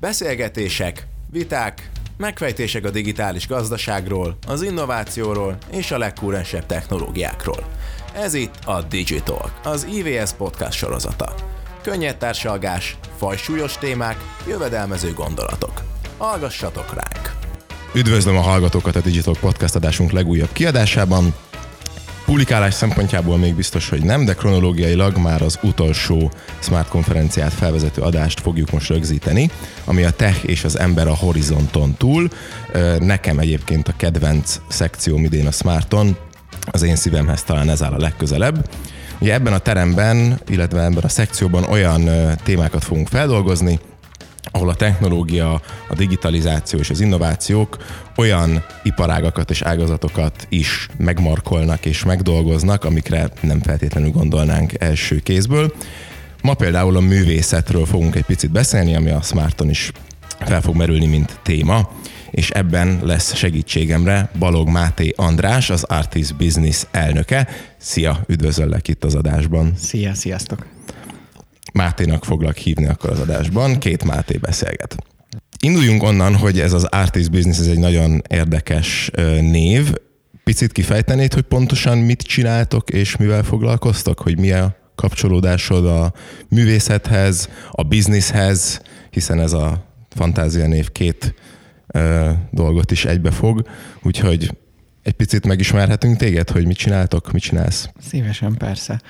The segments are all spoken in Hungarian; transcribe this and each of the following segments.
Beszélgetések, viták, megfejtések a digitális gazdaságról, az innovációról és a legkúrensebb technológiákról. Ez itt a Digital, az IVS podcast sorozata. Könnyed társalgás, fajsúlyos témák, jövedelmező gondolatok. Hallgassatok ránk! Üdvözlöm a hallgatókat a Digital Podcast adásunk legújabb kiadásában. Publikálás szempontjából még biztos, hogy nem, de kronológiailag már az utolsó Smart konferenciát felvezető adást fogjuk most rögzíteni, ami a tech és az ember a horizonton túl. Nekem egyébként a kedvenc szekció idén a Smarton, az én szívemhez talán ez áll a legközelebb. Ugye ebben a teremben, illetve ebben a szekcióban olyan témákat fogunk feldolgozni, ahol a technológia, a digitalizáció és az innovációk olyan iparágakat és ágazatokat is megmarkolnak és megdolgoznak, amikre nem feltétlenül gondolnánk első kézből. Ma például a művészetről fogunk egy picit beszélni, ami a Smarton is fel fog merülni, mint téma, és ebben lesz segítségemre Balog Máté András, az Artist Business elnöke. Szia, üdvözöllek itt az adásban. Szia, sziasztok! Máténak foglak hívni akkor az adásban, két Máté beszélget. Induljunk onnan, hogy ez az artist business ez egy nagyon érdekes név. Picit kifejtenéd, hogy pontosan mit csináltok és mivel foglalkoztok, hogy mi a kapcsolódásod a művészethez, a bizniszhez, hiszen ez a fantázia név két ö, dolgot is egybefog, úgyhogy egy picit megismerhetünk téged, hogy mit csináltok, mit csinálsz? Szívesen, persze.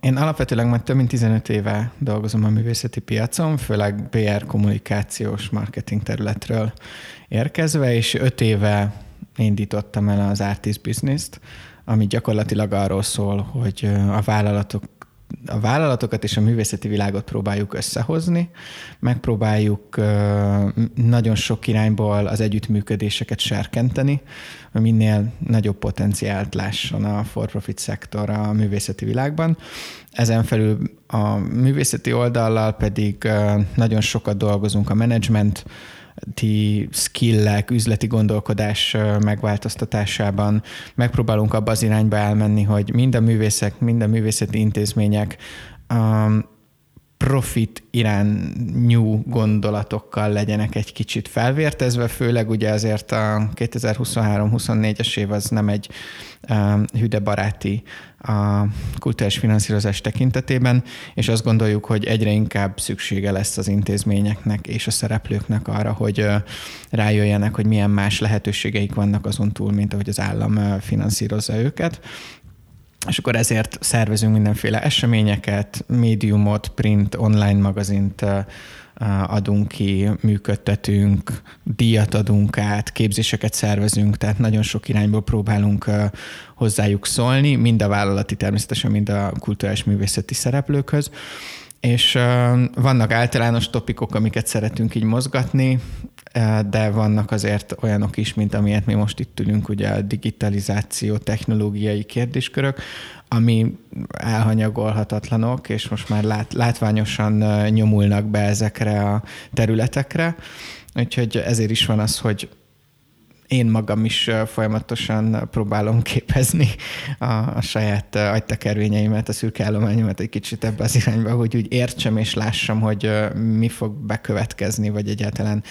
Én alapvetőleg már több mint 15 éve dolgozom a művészeti piacon, főleg PR kommunikációs marketing területről érkezve, és 5 éve indítottam el az Artist Business-t, ami gyakorlatilag arról szól, hogy a vállalatok a vállalatokat és a művészeti világot próbáljuk összehozni, megpróbáljuk nagyon sok irányból az együttműködéseket serkenteni, hogy minél nagyobb potenciált lásson a for-profit szektor a művészeti világban. Ezen felül a művészeti oldallal pedig nagyon sokat dolgozunk a menedzsment ti skillek, üzleti gondolkodás megváltoztatásában megpróbálunk abba az irányba elmenni, hogy mind a művészek, mind a művészeti intézmények um, profit irányú gondolatokkal legyenek egy kicsit felvértezve, főleg ugye azért a 2023-24-es év az nem egy um, hüde baráti a kultúrás finanszírozás tekintetében, és azt gondoljuk, hogy egyre inkább szüksége lesz az intézményeknek és a szereplőknek arra, hogy rájöjjenek, hogy milyen más lehetőségeik vannak azon túl, mint ahogy az állam finanszírozza őket és akkor ezért szervezünk mindenféle eseményeket, médiumot, print, online magazint adunk ki, működtetünk, díjat adunk át, képzéseket szervezünk, tehát nagyon sok irányból próbálunk hozzájuk szólni, mind a vállalati természetesen, mind a kulturális művészeti szereplőkhöz. És vannak általános topikok, amiket szeretünk így mozgatni, de vannak azért olyanok is, mint amilyet mi most itt ülünk, ugye a digitalizáció, technológiai kérdéskörök, ami elhanyagolhatatlanok, és most már lát, látványosan nyomulnak be ezekre a területekre. Úgyhogy ezért is van az, hogy én magam is folyamatosan próbálom képezni a, a saját agytekervényeimet, a szürke állományomat egy kicsit ebbe az irányba, hogy úgy értsem és lássam, hogy mi fog bekövetkezni, vagy egyáltalán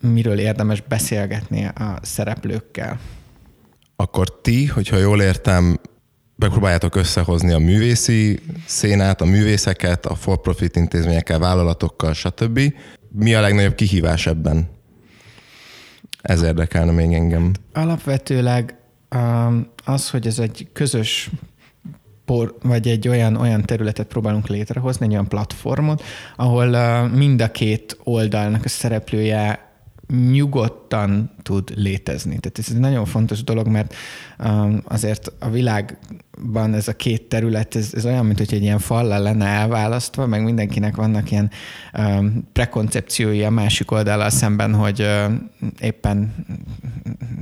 miről érdemes beszélgetni a szereplőkkel. Akkor ti, hogyha jól értem, megpróbáljátok összehozni a művészi szénát, a művészeket, a for-profit intézményekkel, vállalatokkal, stb. Mi a legnagyobb kihívás ebben? Ez érdekelne még engem. Alapvetőleg um, az, hogy ez egy közös por, vagy egy olyan, olyan területet próbálunk létrehozni, egy olyan platformot, ahol uh, mind a két oldalnak a szereplője nyugodtan tud létezni. Tehát ez egy nagyon fontos dolog, mert um, azért a világban ez a két terület, ez, ez olyan, mint hogy egy ilyen fallal lenne elválasztva, meg mindenkinek vannak ilyen um, prekoncepciói a másik oldalal szemben, hogy uh, éppen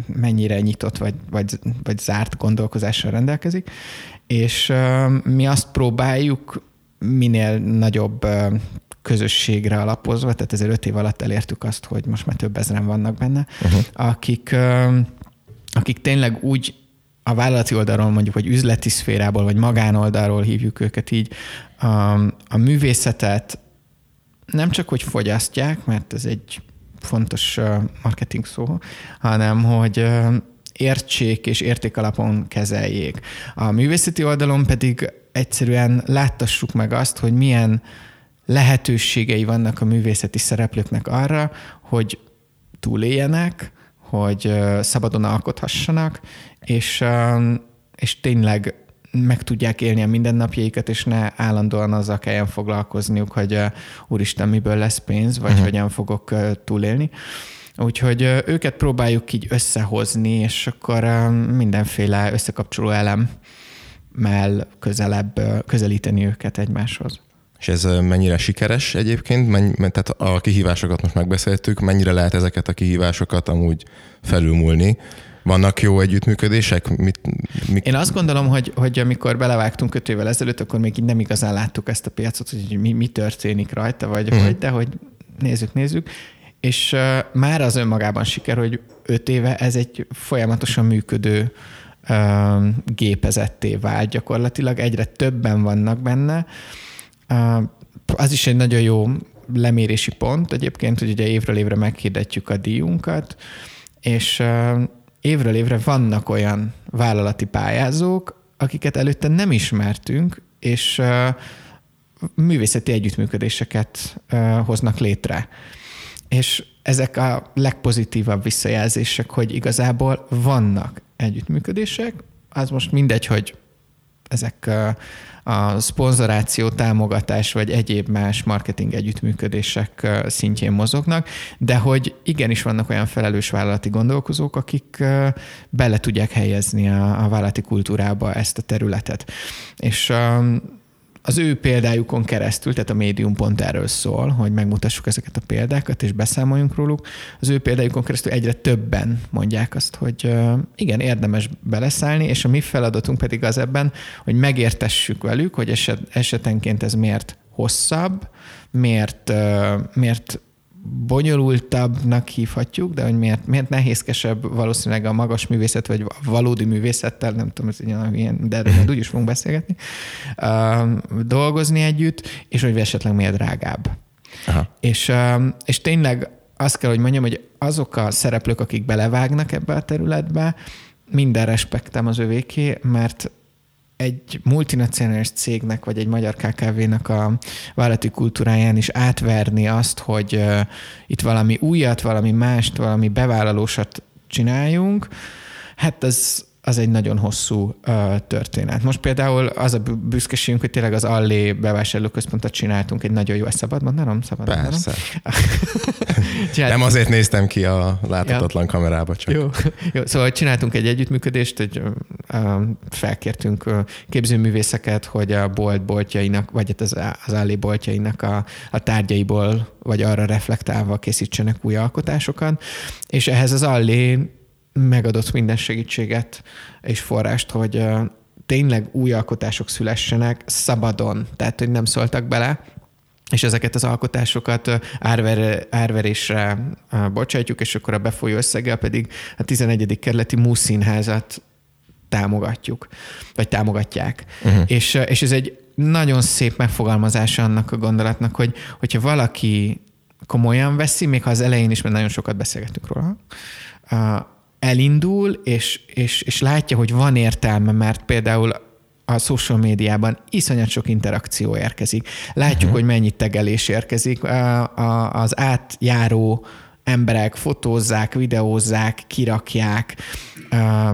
mennyire nyitott vagy, vagy, vagy zárt gondolkozással rendelkezik, és mi azt próbáljuk minél nagyobb közösségre alapozva, tehát ezért öt év alatt elértük azt, hogy most már több ezeren vannak benne, uh-huh. akik, akik tényleg úgy a vállalati oldalról mondjuk, vagy üzleti szférából, vagy magánoldalról hívjuk őket így, a, a művészetet nem csak, hogy fogyasztják, mert ez egy fontos marketing szó, hanem hogy értsék és értékalapon kezeljék. A művészeti oldalon pedig egyszerűen láttassuk meg azt, hogy milyen lehetőségei vannak a művészeti szereplőknek arra, hogy túléljenek, hogy szabadon alkothassanak, és, és tényleg meg tudják élni a mindennapjaikat, és ne állandóan azzal kelljen foglalkozniuk, hogy úristen, miből lesz pénz, vagy uh-huh. hogyan fogok túlélni. Úgyhogy őket próbáljuk így összehozni, és akkor mindenféle összekapcsoló elem mell közelebb közelíteni őket egymáshoz. És ez mennyire sikeres egyébként? Menny, tehát a kihívásokat most megbeszéltük, mennyire lehet ezeket a kihívásokat amúgy felülmúlni? Vannak jó együttműködések? Mit, mik... Én azt gondolom, hogy, hogy amikor belevágtunk öt évvel ezelőtt, akkor még így nem igazán láttuk ezt a piacot, hogy mi, mi történik rajta, vagy uh-huh. hogy, de hogy nézzük, nézzük. És uh, már az önmagában siker, hogy öt éve ez egy folyamatosan működő uh, gépezetté vált gyakorlatilag. Egyre többen vannak benne. Uh, az is egy nagyon jó lemérési pont egyébként, hogy ugye évről évre meghirdetjük a díjunkat, és évről évre vannak olyan vállalati pályázók, akiket előtte nem ismertünk, és művészeti együttműködéseket hoznak létre. És ezek a legpozitívabb visszajelzések, hogy igazából vannak együttműködések, az most mindegy, hogy ezek a szponzoráció, támogatás vagy egyéb más marketing együttműködések szintjén mozognak, de hogy igenis vannak olyan felelős vállalati gondolkozók, akik bele tudják helyezni a, a vállalati kultúrába ezt a területet. És az ő példájukon keresztül, tehát a médium pont erről szól, hogy megmutassuk ezeket a példákat, és beszámoljunk róluk. Az ő példájukon keresztül egyre többen mondják azt, hogy igen, érdemes beleszállni, és a mi feladatunk pedig az ebben, hogy megértessük velük, hogy eset, esetenként ez miért hosszabb, miért, miért bonyolultabbnak hívhatjuk, de hogy miért, miért nehézkesebb valószínűleg a magas művészet, vagy a valódi művészettel, nem tudom, ez ilyen, de erről majd úgyis fogunk beszélgetni, uh, dolgozni együtt, és hogy esetleg miért drágább. Aha. És, uh, és tényleg azt kell, hogy mondjam, hogy azok a szereplők, akik belevágnak ebbe a területbe, minden respektem az övéké, mert egy multinacionális cégnek, vagy egy magyar KKV-nak a vállalati kultúráján is átverni azt, hogy itt valami újat, valami mást, valami bevállalósat csináljunk, hát ez, az egy nagyon hosszú uh, történet. Most például az a büszkeségünk, hogy tényleg az Allé bevásárlóközpontot csináltunk, egy nagyon jó, ezt szabad mondanom? Szabad Persze. nem azért néztem ki a láthatatlan ja. kamerába, csak. Jó. jó, szóval csináltunk egy együttműködést, hogy uh, felkértünk uh, képzőművészeket, hogy a bolt boltjainak, vagy hát az, az Allé boltjainak a, a tárgyaiból, vagy arra reflektálva készítsenek új alkotásokat, és ehhez az Allé megadott minden segítséget és forrást, hogy tényleg új alkotások szülessenek szabadon, tehát hogy nem szóltak bele, és ezeket az alkotásokat árver, árverésre bocsátjuk, és akkor a befolyó összeggel pedig a 11. kerületi Múszínházat támogatjuk, vagy támogatják. Uh-huh. És, és ez egy nagyon szép megfogalmazása annak a gondolatnak, hogy hogyha valaki komolyan veszi, még ha az elején is, mert nagyon sokat beszélgetünk róla, elindul, és, és, és látja, hogy van értelme, mert például a social médiában iszonyat sok interakció érkezik. Látjuk, uh-huh. hogy mennyi tegelés érkezik. A, a, az átjáró emberek fotózzák, videózzák, kirakják. A,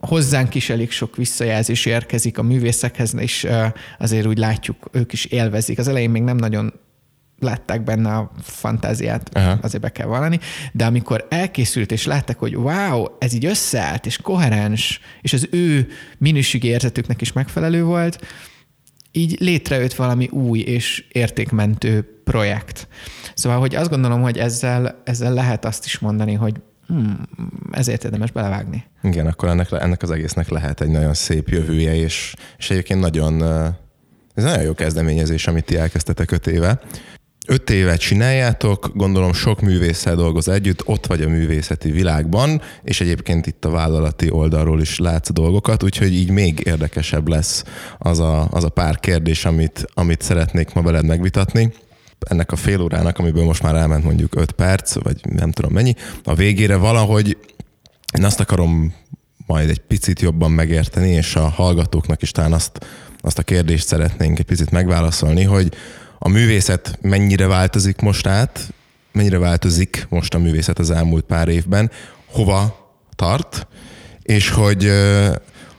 hozzánk is elég sok visszajelzés érkezik a művészekhez, és azért úgy látjuk, ők is élvezik. Az elején még nem nagyon látták benne a fantáziát, Aha. azért be kell vallani, de amikor elkészült és látták, hogy wow, ez így összeállt, és koherens, és az ő minőségi érzetüknek is megfelelő volt, így létrejött valami új és értékmentő projekt. Szóval, hogy azt gondolom, hogy ezzel, ezzel lehet azt is mondani, hogy hmm, ezért érdemes belevágni. Igen, akkor ennek, ennek az egésznek lehet egy nagyon szép jövője, és, és egyébként nagyon, ez nagyon jó kezdeményezés, amit ti elkezdtetek öt éve. Öt évet csináljátok, gondolom sok művésszel dolgoz együtt, ott vagy a művészeti világban, és egyébként itt a vállalati oldalról is látsz dolgokat, úgyhogy így még érdekesebb lesz az a, az a pár kérdés, amit, amit szeretnék ma veled megvitatni. ennek a fél órának, amiből most már elment mondjuk 5 perc, vagy nem tudom mennyi, a végére valahogy én azt akarom majd egy picit jobban megérteni, és a hallgatóknak is talán azt, azt a kérdést szeretnénk egy picit megválaszolni, hogy a művészet mennyire változik most át, mennyire változik most a művészet az elmúlt pár évben, hova tart, és hogy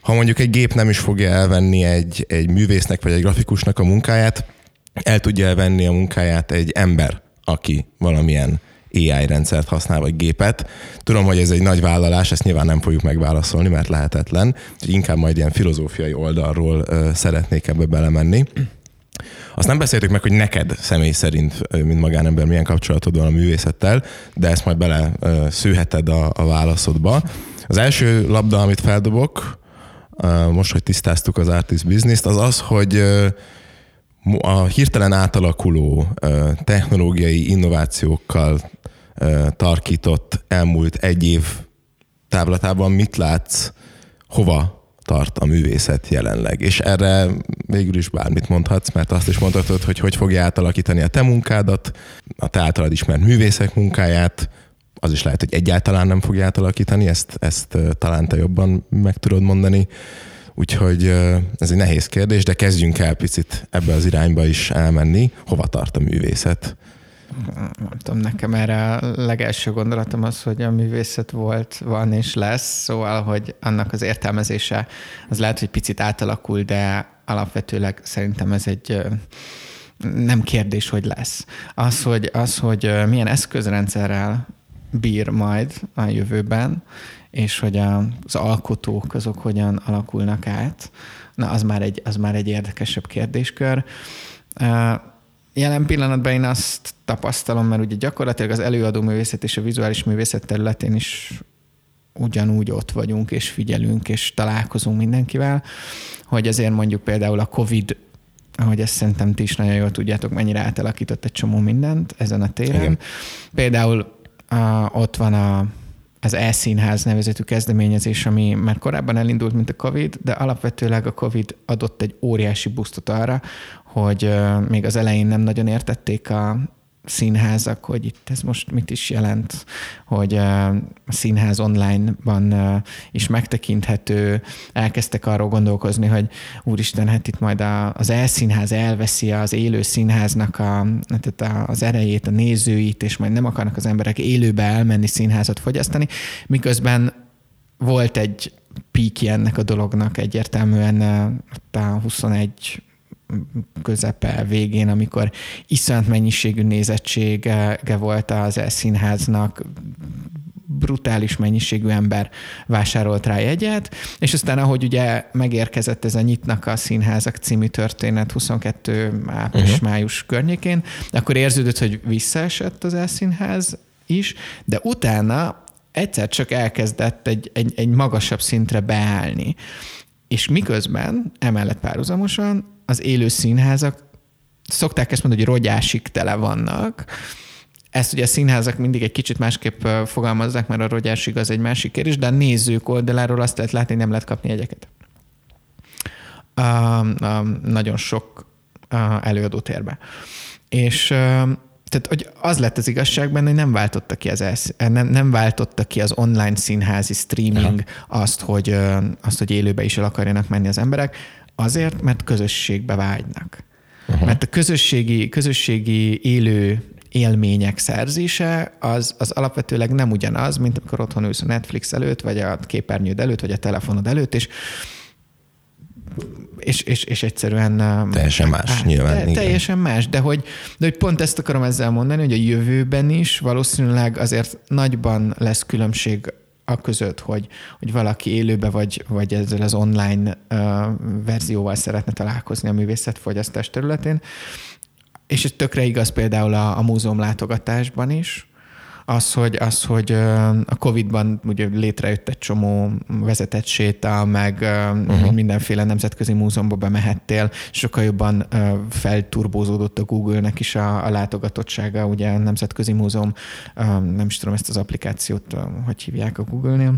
ha mondjuk egy gép nem is fogja elvenni egy, egy művésznek vagy egy grafikusnak a munkáját, el tudja elvenni a munkáját egy ember, aki valamilyen AI rendszert használ, vagy gépet. Tudom, hogy ez egy nagy vállalás, ezt nyilván nem fogjuk megválaszolni, mert lehetetlen. Inkább majd ilyen filozófiai oldalról szeretnék ebbe belemenni. Azt nem beszéltük meg, hogy neked személy szerint, mint magánember, milyen kapcsolatod van a művészettel, de ezt majd bele szűheted a, a válaszodba. Az első labda, amit feldobok, most, hogy tisztáztuk az artist business az az, hogy a hirtelen átalakuló technológiai innovációkkal tarkított elmúlt egy év távlatában mit látsz, hova tart a művészet jelenleg. És erre végül is bármit mondhatsz, mert azt is mondhatod, hogy hogy fogja átalakítani a te munkádat, a te általad ismert művészek munkáját, az is lehet, hogy egyáltalán nem fogja átalakítani, ezt, ezt talán te jobban meg tudod mondani. Úgyhogy ez egy nehéz kérdés, de kezdjünk el picit ebbe az irányba is elmenni. Hova tart a művészet? Nem tudom, nekem erre a legelső gondolatom az, hogy a művészet volt, van és lesz, szóval, hogy annak az értelmezése az lehet, hogy picit átalakul, de alapvetőleg szerintem ez egy nem kérdés, hogy lesz. Az, hogy, az, hogy milyen eszközrendszerrel bír majd a jövőben, és hogy az alkotók azok hogyan alakulnak át, na az már egy, az már egy érdekesebb kérdéskör. Jelen pillanatban én azt tapasztalom, mert ugye gyakorlatilag az előadó művészet és a vizuális művészet területén is ugyanúgy ott vagyunk, és figyelünk, és találkozunk mindenkivel, hogy azért mondjuk például a COVID ahogy ezt szerintem ti is nagyon jól tudjátok, mennyire átalakított egy csomó mindent ezen a téren. Igen. Például uh, ott van a, az e-színház nevezetű kezdeményezés, ami már korábban elindult, mint a COVID, de alapvetőleg a COVID adott egy óriási busztot arra, hogy még az elején nem nagyon értették a színházak, hogy itt ez most mit is jelent, hogy a színház online-ban is megtekinthető, elkezdtek arról gondolkozni, hogy úristen, hát itt majd az elszínház elveszi az élő színháznak a, tehát az erejét, a nézőit, és majd nem akarnak az emberek élőbe elmenni színházat fogyasztani, miközben volt egy píki ennek a dolognak egyértelműen a 21 közepe, végén, amikor iszonyat mennyiségű nézettsége volt az színháznak, brutális mennyiségű ember vásárolt rá jegyet, és aztán ahogy ugye megérkezett ez a Nyitnak a Színházak című történet 22 április-május uh-huh. környékén, akkor érződött, hogy visszaesett az elszínház is, de utána egyszer csak elkezdett egy, egy, egy magasabb szintre beállni. És miközben emellett párhuzamosan az élő színházak szokták ezt mondani, hogy rogyásik tele vannak, ezt ugye a színházak mindig egy kicsit másképp fogalmazzák, mert a rogyásig az egy másik kérdés, de a nézők oldaláról azt lehet látni, hogy nem lehet kapni jegyeket. Uh, uh, nagyon sok uh, előadótérbe. És uh, tehát, hogy az lett az igazság benne, hogy nem váltotta ki az, elsz, nem, nem váltotta ki az online színházi streaming Aha. azt, hogy, azt, hogy élőbe is el akarjanak menni az emberek, Azért, mert közösségbe vágynak. Uh-huh. Mert a közösségi, közösségi élő élmények szerzése az, az alapvetőleg nem ugyanaz, mint amikor otthon ülsz a Netflix előtt, vagy a képernyőd előtt, vagy a telefonod előtt, és és, és, és egyszerűen... Teljesen más, á, nyilván. Te, teljesen más, de hogy, de hogy pont ezt akarom ezzel mondani, hogy a jövőben is valószínűleg azért nagyban lesz különbség a között, hogy, hogy valaki élőbe vagy, vagy ezzel az online uh, verzióval szeretne találkozni a művészetfogyasztás területén. És ez tökre igaz például a, a múzeum látogatásban is, az, hogy, az, hogy a Covid-ban ugye létrejött egy csomó vezetett séta, meg uh-huh. mindenféle nemzetközi múzeumba bemehettél, sokkal jobban felturbózódott a Google-nek is a, a látogatottsága, ugye a Nemzetközi Múzeum, nem is tudom ezt az applikációt, hogy hívják a Google-nél.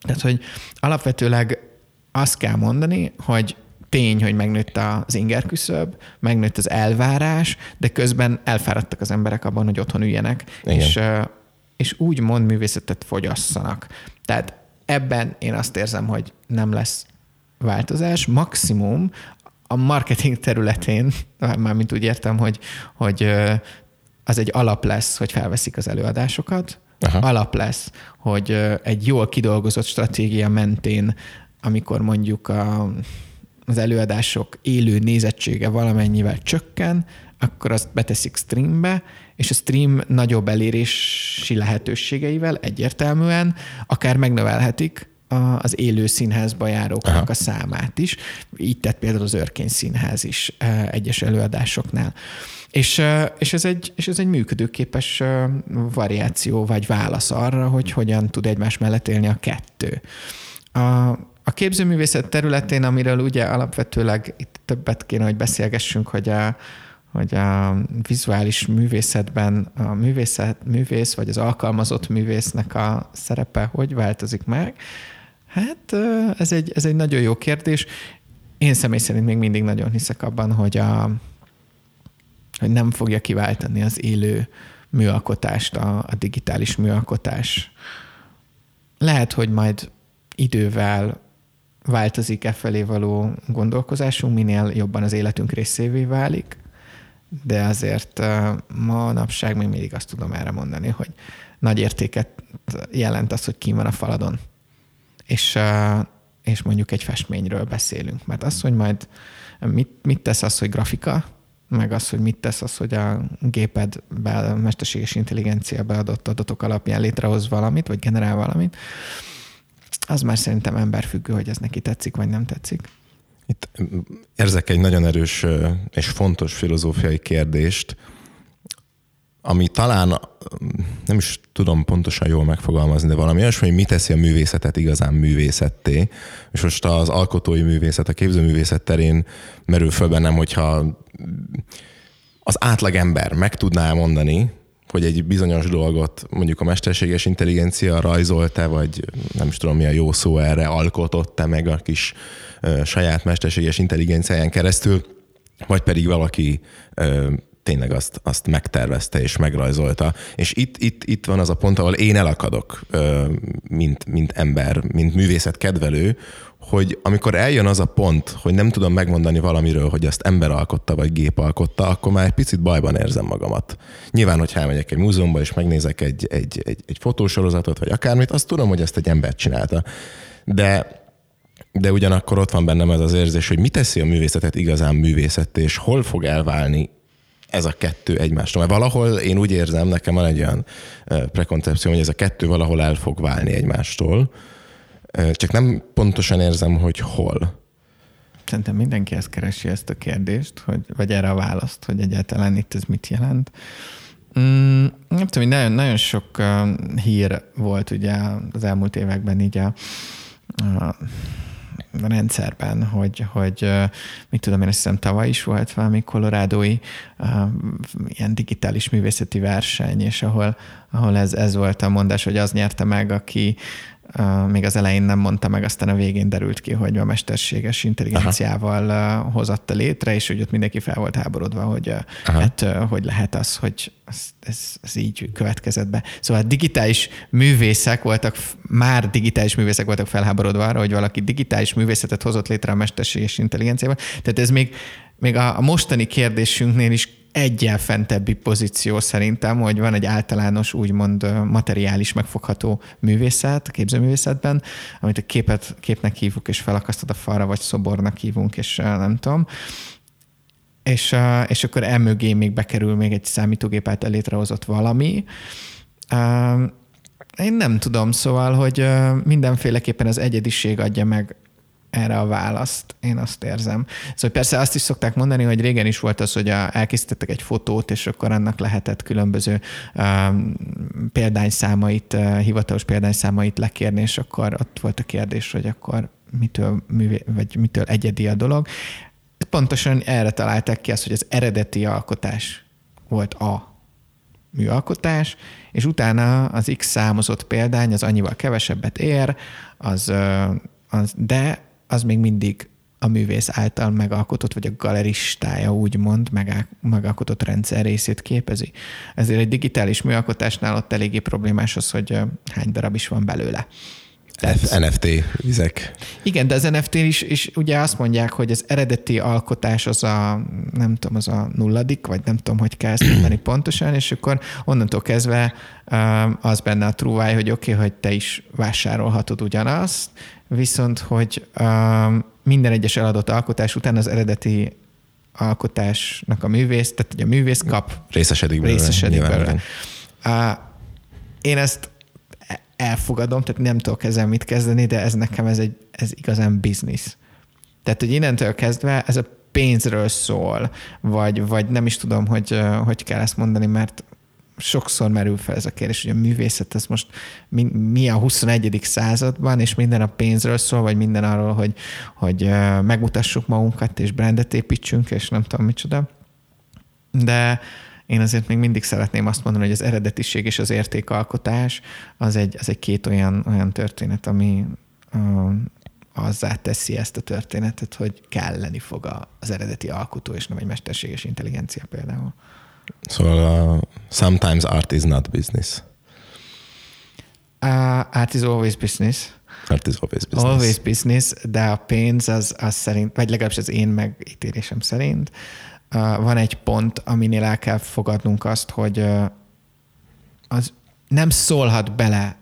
Tehát, hogy alapvetőleg azt kell mondani, hogy tény, hogy megnőtt az inger küszöb, megnőtt az elvárás, de közben elfáradtak az emberek abban, hogy otthon üljenek, Igen. és, és úgy mond művészetet fogyasszanak. Tehát ebben én azt érzem, hogy nem lesz változás. Maximum a marketing területén, mármint úgy értem, hogy, hogy az egy alap lesz, hogy felveszik az előadásokat, Aha. alap lesz, hogy egy jól kidolgozott stratégia mentén, amikor mondjuk a, az előadások élő nézettsége valamennyivel csökken, akkor azt beteszik streambe, és a stream nagyobb elérési lehetőségeivel egyértelműen akár megnövelhetik az élő színházba járóknak Aha. a számát is. Így tett például az Örkény Színház is egyes előadásoknál. És, és, ez egy, és ez egy működőképes variáció vagy válasz arra, hogy hogyan tud egymás mellett élni a kettő. A, a képzőművészet területén, amiről ugye alapvetőleg itt többet kéne, hogy beszélgessünk, hogy a, hogy a vizuális művészetben a művészet, művész vagy az alkalmazott művésznek a szerepe hogy változik meg? Hát ez egy, ez egy nagyon jó kérdés. Én személy szerint még mindig nagyon hiszek abban, hogy, a, hogy nem fogja kiváltani az élő műalkotást, a, a digitális műalkotás. Lehet, hogy majd idővel változik e felé való gondolkozásunk, minél jobban az életünk részévé válik, de azért ma napság még mindig azt tudom erre mondani, hogy nagy értéket jelent az, hogy kim van a faladon és, és mondjuk egy festményről beszélünk. Mert az, hogy majd mit, mit tesz az, hogy grafika, meg az, hogy mit tesz az, hogy a géped be, a mesterséges intelligencia beadott adatok alapján létrehoz valamit, vagy generál valamit, az már szerintem emberfüggő, hogy ez neki tetszik, vagy nem tetszik. Itt érzek egy nagyon erős és fontos filozófiai kérdést, ami talán nem is tudom pontosan jól megfogalmazni, de valami olyasmi, hogy mi teszi a művészetet igazán művészetté. És most az alkotói művészet, a képzőművészet terén merül föl bennem, hogyha az átlagember meg tudná mondani, hogy egy bizonyos dolgot mondjuk a mesterséges intelligencia rajzolta, vagy nem is tudom mi a jó szó erre, alkototta meg a kis saját mesterséges intelligenciáján keresztül, vagy pedig valaki tényleg azt, azt megtervezte és megrajzolta. És itt, itt, itt van az a pont, ahol én elakadok, mint, mint ember, mint művészet kedvelő, hogy amikor eljön az a pont, hogy nem tudom megmondani valamiről, hogy azt ember alkotta vagy gép alkotta, akkor már egy picit bajban érzem magamat. Nyilván, hogyha elmegyek egy múzeumba és megnézek egy, egy, egy, egy fotósorozatot, vagy akármit, azt tudom, hogy ezt egy ember csinálta. De de ugyanakkor ott van bennem ez az érzés, hogy mi teszi a művészetet igazán művészetté, és hol fog elválni ez a kettő egymástól. Mert valahol én úgy érzem, nekem van egy olyan prekoncepció, hogy ez a kettő valahol el fog válni egymástól, csak nem pontosan érzem, hogy hol. Szerintem mindenki ezt keresi ezt a kérdést, hogy, vagy erre a választ, hogy egyáltalán itt ez mit jelent. Mm, nem tudom, nagyon, nagyon sok uh, hír volt ugye az elmúlt években így a, a rendszerben, hogy, hogy mit tudom én, azt hiszem tavaly is volt valami kolorádói ilyen digitális művészeti verseny, és ahol, ahol ez, ez volt a mondás, hogy az nyerte meg, aki még az elején nem mondta meg, aztán a végén derült ki, hogy a mesterséges intelligenciával uh, hozatta létre, és hogy ott mindenki fel volt háborodva, hogy uh, hát, hogy lehet az, hogy ez, ez, ez így következett be. Szóval digitális művészek voltak, már digitális művészek voltak felháborodva arra, hogy valaki digitális művészetet hozott létre a mesterséges intelligenciával. Tehát ez még, még a, a mostani kérdésünknél is egyen fentebbi pozíció szerintem, hogy van egy általános úgymond materiális megfogható művészet, képzőművészetben, amit a képet, képnek hívunk, és felakasztod a falra, vagy szobornak hívunk, és nem tudom. És, és akkor emögé még bekerül még egy számítógép által létrehozott valami. Én nem tudom, szóval, hogy mindenféleképpen az egyediség adja meg erre a választ, én azt érzem. Szóval persze azt is szokták mondani, hogy régen is volt az, hogy a, elkészítettek egy fotót, és akkor annak lehetett különböző um, példányszámait, uh, hivatalos példányszámait lekérni, és akkor ott volt a kérdés, hogy akkor mitől, művé, vagy mitől egyedi a dolog. Pontosan erre találták ki azt, hogy az eredeti alkotás volt a műalkotás, és utána az X számozott példány az annyival kevesebbet ér, az, az, de az még mindig a művész által megalkotott, vagy a galeristája úgymond megalkotott rendszer részét képezi. Ezért egy digitális műalkotásnál ott eléggé problémás az, hogy hány darab is van belőle. Tehát, NFT vizek. Igen, de az NFT is, is ugye azt mondják, hogy az eredeti alkotás az a, nem tudom, az a nulladik, vagy nem tudom, hogy kell ezt mondani pontosan, és akkor onnantól kezdve az benne a trúváj, hogy oké, okay, hogy te is vásárolhatod ugyanazt, viszont hogy minden egyes eladott alkotás után az eredeti alkotásnak a művész, tehát hogy a művész kap. Részesedik belőle. Részesedik belőle. Én ezt elfogadom, tehát nem tudok ezzel mit kezdeni, de ez nekem ez, egy, ez igazán biznisz. Tehát, hogy innentől kezdve ez a pénzről szól, vagy, vagy nem is tudom, hogy hogy kell ezt mondani, mert sokszor merül fel ez a kérdés, hogy a művészet ez most mi, mi a 21. században, és minden a pénzről szól, vagy minden arról, hogy, hogy megmutassuk magunkat, és brandet építsünk, és nem tudom micsoda. De, én azért még mindig szeretném azt mondani, hogy az eredetiség és az értékalkotás az egy, az egy két olyan, olyan történet, ami uh, azzá teszi ezt a történetet, hogy kelleni fog az eredeti alkotó, és nem egy mesterséges intelligencia például. Szóval uh, sometimes art is not business. Uh, art is always business. Art is always business. Always business, de a pénz az, az szerint, vagy legalábbis az én megítélésem szerint, van egy pont, aminél el kell fogadnunk azt, hogy az nem szólhat bele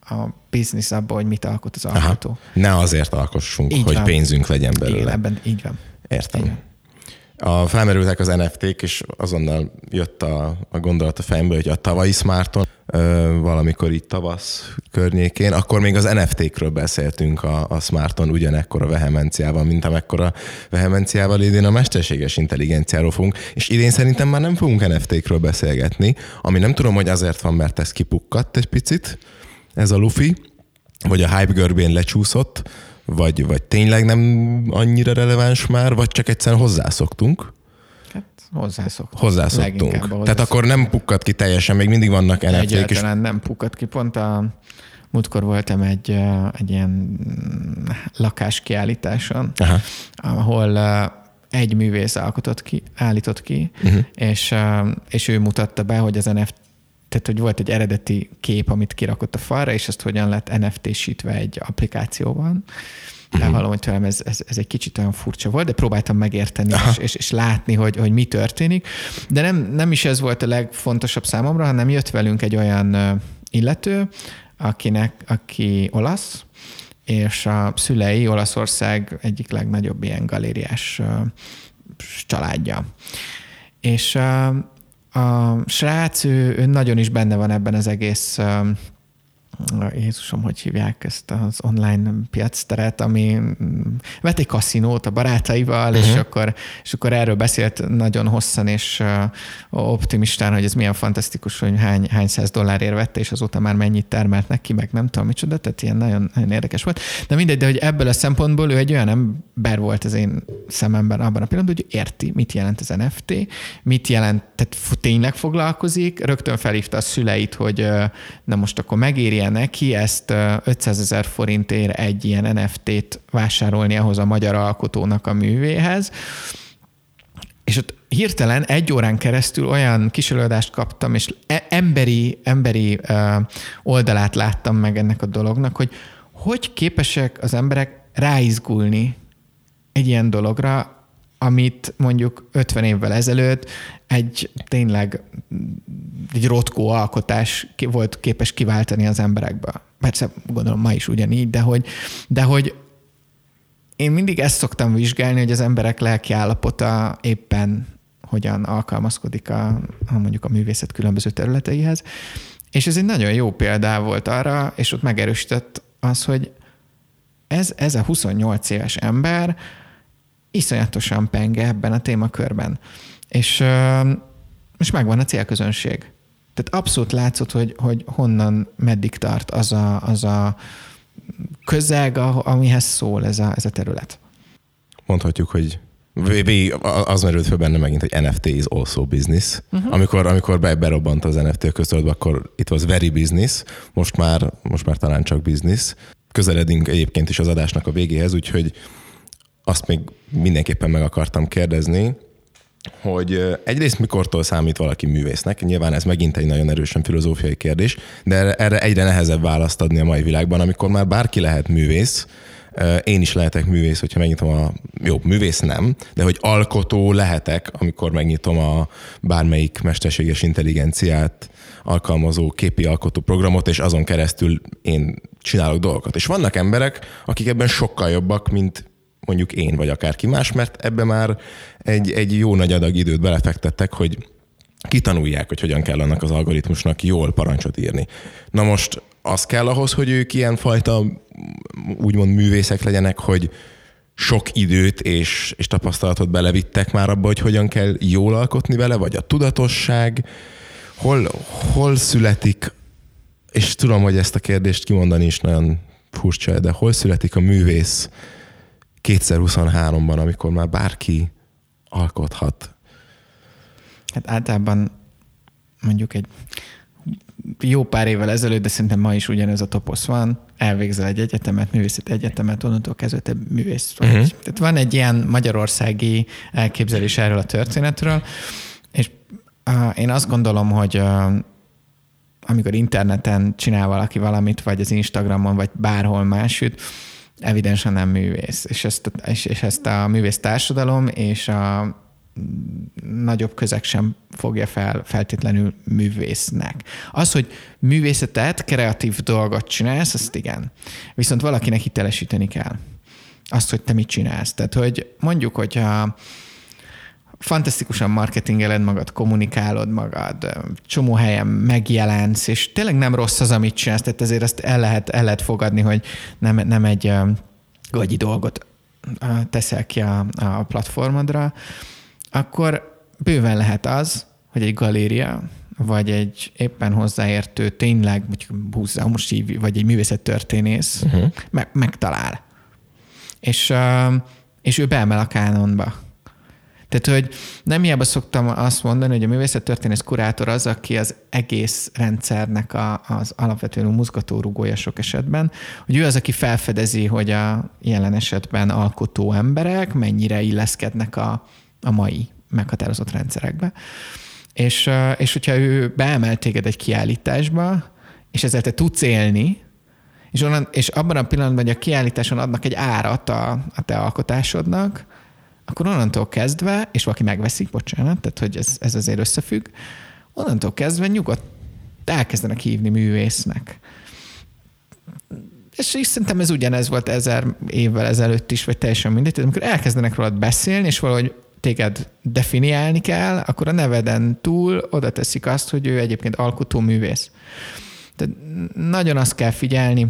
a biznisz abba, hogy mit alkot az alkotó. Aha. Ne azért alkossunk, így hogy van. pénzünk legyen belőle. Igen, ebben így van. Értem. Igen. A, felmerültek az NFT-k, és azonnal jött a, a gondolat a fejemből, hogy a tavalyi Smarton valamikor itt tavasz környékén, akkor még az NFT-kről beszéltünk a, a Smarton ugyanekkor a vehemenciával, mint amekkora vehemenciával idén a mesterséges intelligenciáról fogunk, és idén szerintem már nem fogunk NFT-kről beszélgetni, ami nem tudom, hogy azért van, mert ez kipukkadt egy picit, ez a lufi, vagy a hype görbén lecsúszott, vagy, vagy tényleg nem annyira releváns már, vagy csak egyszerűen hozzászoktunk. Hát hozzászoktunk. Hozzászoktunk. hozzászoktunk. Tehát akkor nem pukkat ki teljesen, még mindig vannak NFT-k. Egyáltalán is. nem pukkat ki. Pont a múltkor voltam egy, egy ilyen lakáskiállításon, Aha. ahol egy művész alkotott ki, állított ki, uh-huh. és, és ő mutatta be, hogy az NFT tehát, hogy volt egy eredeti kép, amit kirakott a falra, és ezt hogyan lett NFT-sítve egy applikációban. Mhm. hogy tőlem ez, ez, ez, egy kicsit olyan furcsa volt, de próbáltam megérteni és, és, és látni, hogy, hogy mi történik. De nem, nem is ez volt a legfontosabb számomra, hanem jött velünk egy olyan illető, akinek, aki olasz, és a szülei Olaszország egyik legnagyobb ilyen galériás családja. És a srác, ő, ő nagyon is benne van ebben az egész Jézusom, hogy hívják ezt az online piacteret, ami mm, vett egy kaszinót a barátaival, uh-huh. és, mhm. akkor, és akkor erről beszélt nagyon hosszan és optimistán, hogy ez milyen fantasztikus, hogy hány, hány száz dollárért vette, és azóta már mennyit termelt neki, meg nem tudom micsoda, tehát ilyen nagyon, nagyon érdekes volt. De mindegy, de hogy ebből a szempontból ő egy olyan ember volt az én szememben abban a pillanatban, hogy érti, mit jelent az NFT, mit jelent, tehát tényleg foglalkozik, rögtön felhívta a szüleit, hogy na most akkor megéri neki ezt 500 ezer forintért egy ilyen NFT-t vásárolni ahhoz a magyar alkotónak a művéhez, és ott hirtelen egy órán keresztül olyan kiselőadást kaptam, és e- emberi, emberi oldalát láttam meg ennek a dolognak, hogy hogy képesek az emberek ráizgulni egy ilyen dologra, amit mondjuk 50 évvel ezelőtt egy tényleg egy rotkó alkotás volt képes kiváltani az emberekbe. Persze gondolom ma is ugyanígy, de hogy, de hogy én mindig ezt szoktam vizsgálni, hogy az emberek lelki állapota éppen hogyan alkalmazkodik a, a mondjuk a művészet különböző területeihez. És ez egy nagyon jó példa volt arra, és ott megerősített az, hogy ez, ez a 28 éves ember iszonyatosan penge ebben a témakörben. És, és megvan a célközönség. Tehát abszolút látszott, hogy, hogy honnan meddig tart az a, az a közeg, amihez szól ez a, ez a terület. Mondhatjuk, hogy az merült fel benne megint, hogy NFT is also business. Uh-huh. Amikor, amikor be, berobbant az NFT a köztudatba, akkor it was very business, most már, most már talán csak business. Közeledünk egyébként is az adásnak a végéhez, úgyhogy azt még mindenképpen meg akartam kérdezni, hogy egyrészt mikortól számít valaki művésznek, nyilván ez megint egy nagyon erősen filozófiai kérdés, de erre egyre nehezebb választ adni a mai világban, amikor már bárki lehet művész, én is lehetek művész, hogyha megnyitom a... Jó, művész nem, de hogy alkotó lehetek, amikor megnyitom a bármelyik mesterséges intelligenciát alkalmazó képi alkotó programot, és azon keresztül én csinálok dolgokat. És vannak emberek, akik ebben sokkal jobbak, mint mondjuk én vagy akárki más, mert ebbe már egy, egy jó nagy adag időt belefektettek, hogy kitanulják, hogy hogyan kell annak az algoritmusnak jól parancsot írni. Na most az kell ahhoz, hogy ők ilyenfajta úgymond művészek legyenek, hogy sok időt és, és tapasztalatot belevittek már abba, hogy hogyan kell jól alkotni vele, vagy a tudatosság, hol, hol születik, és tudom, hogy ezt a kérdést kimondani is nagyon furcsa, de hol születik a művész 2023-ban, amikor már bárki alkothat? Hát általában mondjuk egy jó pár évvel ezelőtt, de szerintem ma is ugyanez a toposz van, elvégzel egy egyetemet, művészeti egyetemet, onnantól kezdve te művész vagy. Uh-huh. Tehát van egy ilyen magyarországi elképzelés erről a történetről, és uh, én azt gondolom, hogy uh, amikor interneten csinál valaki valamit, vagy az Instagramon, vagy bárhol másütt, evidensen nem művész. És ezt, és, és ezt a művész társadalom és a nagyobb közeg sem fogja fel feltétlenül művésznek. Az, hogy művészetet, kreatív dolgot csinálsz, azt igen. Viszont valakinek hitelesíteni kell. Azt, hogy te mit csinálsz. Tehát, hogy mondjuk, hogyha fantasztikusan marketingeled magad, kommunikálod magad, csomó helyen megjelensz, és tényleg nem rossz az, amit csinálsz, tehát ezért ezt el lehet, el lehet fogadni, hogy nem, nem egy gagyi dolgot teszel ki a, a platformodra, akkor bőven lehet az, hogy egy galéria, vagy egy éppen hozzáértő, tényleg, mondjuk most így, vagy egy művészettörténész uh-huh. meg, megtalál. És, és ő beemel a kánonba. Tehát, hogy nem hiába szoktam azt mondani, hogy a művészettörténész kurátor az, aki az egész rendszernek a, az alapvetően mozgatórugója sok esetben, hogy ő az, aki felfedezi, hogy a jelen esetben alkotó emberek mennyire illeszkednek a, a mai meghatározott rendszerekbe. És, és hogyha ő beemel téged egy kiállításba, és ezzel te tudsz élni, és, onnan, és abban a pillanatban, hogy a kiállításon adnak egy árat a, a te alkotásodnak, akkor onnantól kezdve, és valaki megveszik, bocsánat, tehát hogy ez, ez azért összefügg, onnantól kezdve nyugodt elkezdenek hívni művésznek. És, és szerintem ez ugyanez volt ezer évvel ezelőtt is, vagy teljesen mindegy, amikor elkezdenek rólad beszélni, és valahogy téged definiálni kell, akkor a neveden túl oda teszik azt, hogy ő egyébként alkotó művész. Tehát nagyon azt kell figyelni,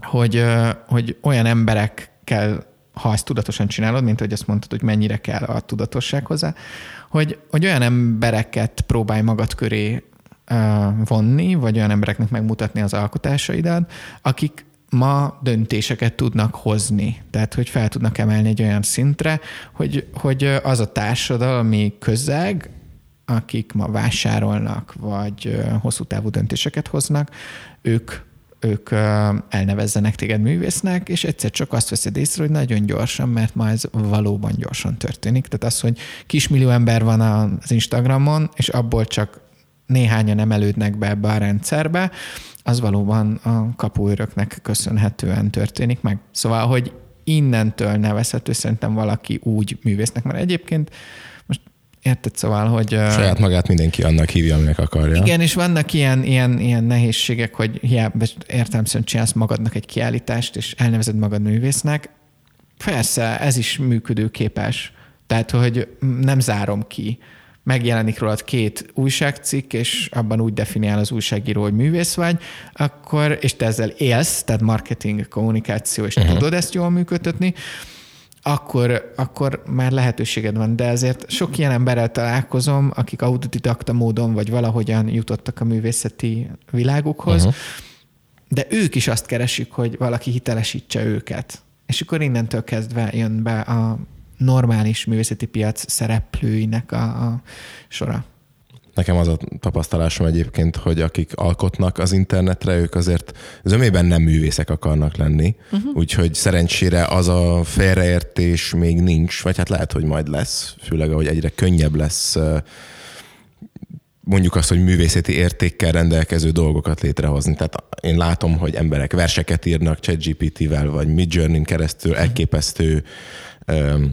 hogy, hogy olyan emberek kell, ha ezt tudatosan csinálod, mint hogy azt mondtad, hogy mennyire kell a tudatosság hozzá, hogy, hogy olyan embereket próbálj magad köré vonni, vagy olyan embereknek megmutatni az alkotásaidat, akik ma döntéseket tudnak hozni. Tehát, hogy fel tudnak emelni egy olyan szintre, hogy, hogy az a társadalmi közeg, akik ma vásárolnak, vagy hosszú távú döntéseket hoznak, ők ők elnevezzenek téged művésznek, és egyszer csak azt veszed észre, hogy nagyon gyorsan, mert ma ez valóban gyorsan történik. Tehát az, hogy kismillió ember van az Instagramon, és abból csak néhányan emelődnek be ebbe a rendszerbe, az valóban a kapuőröknek köszönhetően történik meg. Szóval, hogy innentől nevezhető szerintem valaki úgy művésznek, mert egyébként Érted, szóval, hogy... Saját magát mindenki annak hívja, aminek akarja. Igen, és vannak ilyen, ilyen, ilyen nehézségek, hogy hiába értelemszerűen csinálsz magadnak egy kiállítást, és elnevezed magad művésznek. Persze, ez is működőképes. Tehát, hogy nem zárom ki megjelenik rólad két újságcikk, és abban úgy definiál az újságíró, hogy művész vagy, akkor, és te ezzel élsz, tehát marketing, kommunikáció, és uh-huh. tudod ezt jól működtetni, akkor, akkor már lehetőséged van. De azért sok ilyen emberrel találkozom, akik autodidakta módon, vagy valahogyan jutottak a művészeti világukhoz, uh-huh. de ők is azt keresik, hogy valaki hitelesítse őket. És akkor innentől kezdve jön be a normális művészeti piac szereplőinek a, a sora. Nekem az a tapasztalásom egyébként, hogy akik alkotnak az internetre, ők azért zömében nem művészek akarnak lenni, uh-huh. úgyhogy szerencsére az a félreértés még nincs, vagy hát lehet, hogy majd lesz, főleg ahogy egyre könnyebb lesz mondjuk azt, hogy művészeti értékkel rendelkező dolgokat létrehozni. Tehát én látom, hogy emberek verseket írnak ChatGPT-vel, vagy Midjourney-n keresztül elképesztő um,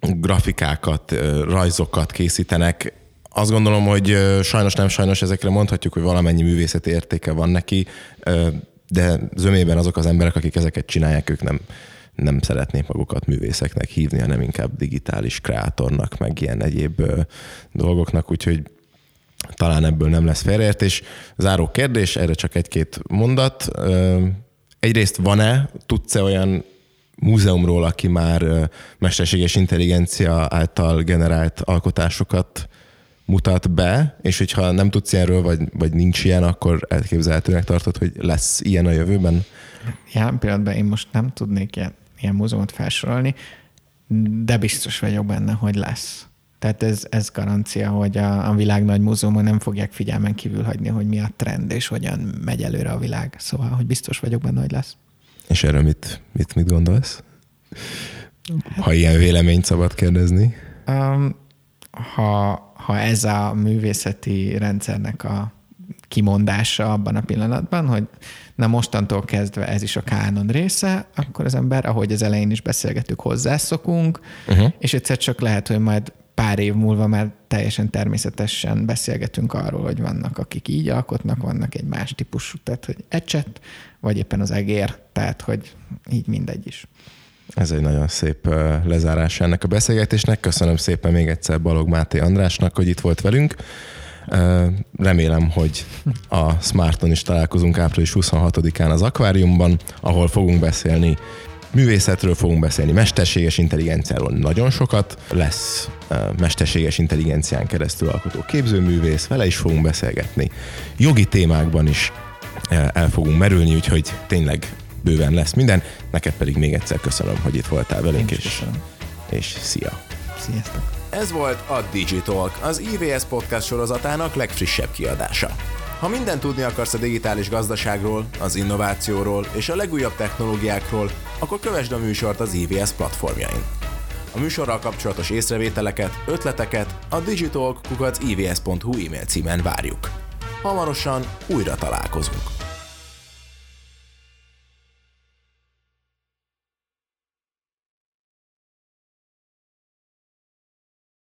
grafikákat, rajzokat készítenek. Azt gondolom, hogy sajnos nem sajnos ezekre mondhatjuk, hogy valamennyi művészeti értéke van neki, de zömében azok az emberek, akik ezeket csinálják, ők nem, nem szeretnék magukat művészeknek hívni, hanem inkább digitális kreátornak, meg ilyen egyéb dolgoknak, úgyhogy talán ebből nem lesz félreértés. Záró kérdés, erre csak egy-két mondat. Egyrészt van-e, tudsz-e olyan múzeumról, aki már mesterséges intelligencia által generált alkotásokat mutat be, és hogyha nem tudsz ilyenről, vagy, vagy nincs ilyen, akkor elképzelhetőnek tartod, hogy lesz ilyen a jövőben? Jelen pillanatban én most nem tudnék ilyen, ilyen múzeumot felsorolni, de biztos vagyok benne, hogy lesz. Tehát ez, ez garancia, hogy a, a világ nagy múzeumon nem fogják figyelmen kívül hagyni, hogy mi a trend, és hogyan megy előre a világ. Szóval, hogy biztos vagyok benne, hogy lesz. És erről mit, mit, mit gondolsz? Ha ilyen véleményt szabad kérdezni. Um, ha, ha ez a művészeti rendszernek a kimondása abban a pillanatban, hogy na mostantól kezdve ez is a kánon része, akkor az ember, ahogy az elején is beszélgettük, hozzászokunk, uh-huh. és egyszer csak lehet, hogy majd pár év múlva már teljesen természetesen beszélgetünk arról, hogy vannak, akik így alkotnak, vannak egy más típusú, tehát hogy ecset, vagy éppen az egér, tehát hogy így mindegy is. Ez egy nagyon szép lezárás ennek a beszélgetésnek. Köszönöm szépen még egyszer Balog Máté Andrásnak, hogy itt volt velünk. Remélem, hogy a Smarton is találkozunk április 26-án az akváriumban, ahol fogunk beszélni művészetről fogunk beszélni, mesterséges intelligenciáról nagyon sokat, lesz mesterséges intelligencián keresztül alkotó képzőművész, vele is fogunk beszélgetni. Jogi témákban is el fogunk merülni, úgyhogy tényleg bőven lesz minden. Neked pedig még egyszer köszönöm, hogy itt voltál velünk, és, és szia! Sziasztok! Ez volt a Digitalk, az IVS podcast sorozatának legfrissebb kiadása. Ha mindent tudni akarsz a digitális gazdaságról, az innovációról és a legújabb technológiákról, akkor kövesd a műsort az IVS platformjain. A műsorral kapcsolatos észrevételeket, ötleteket a digitalk.ivs.hu e-mail címen várjuk. Hamarosan újra találkozunk.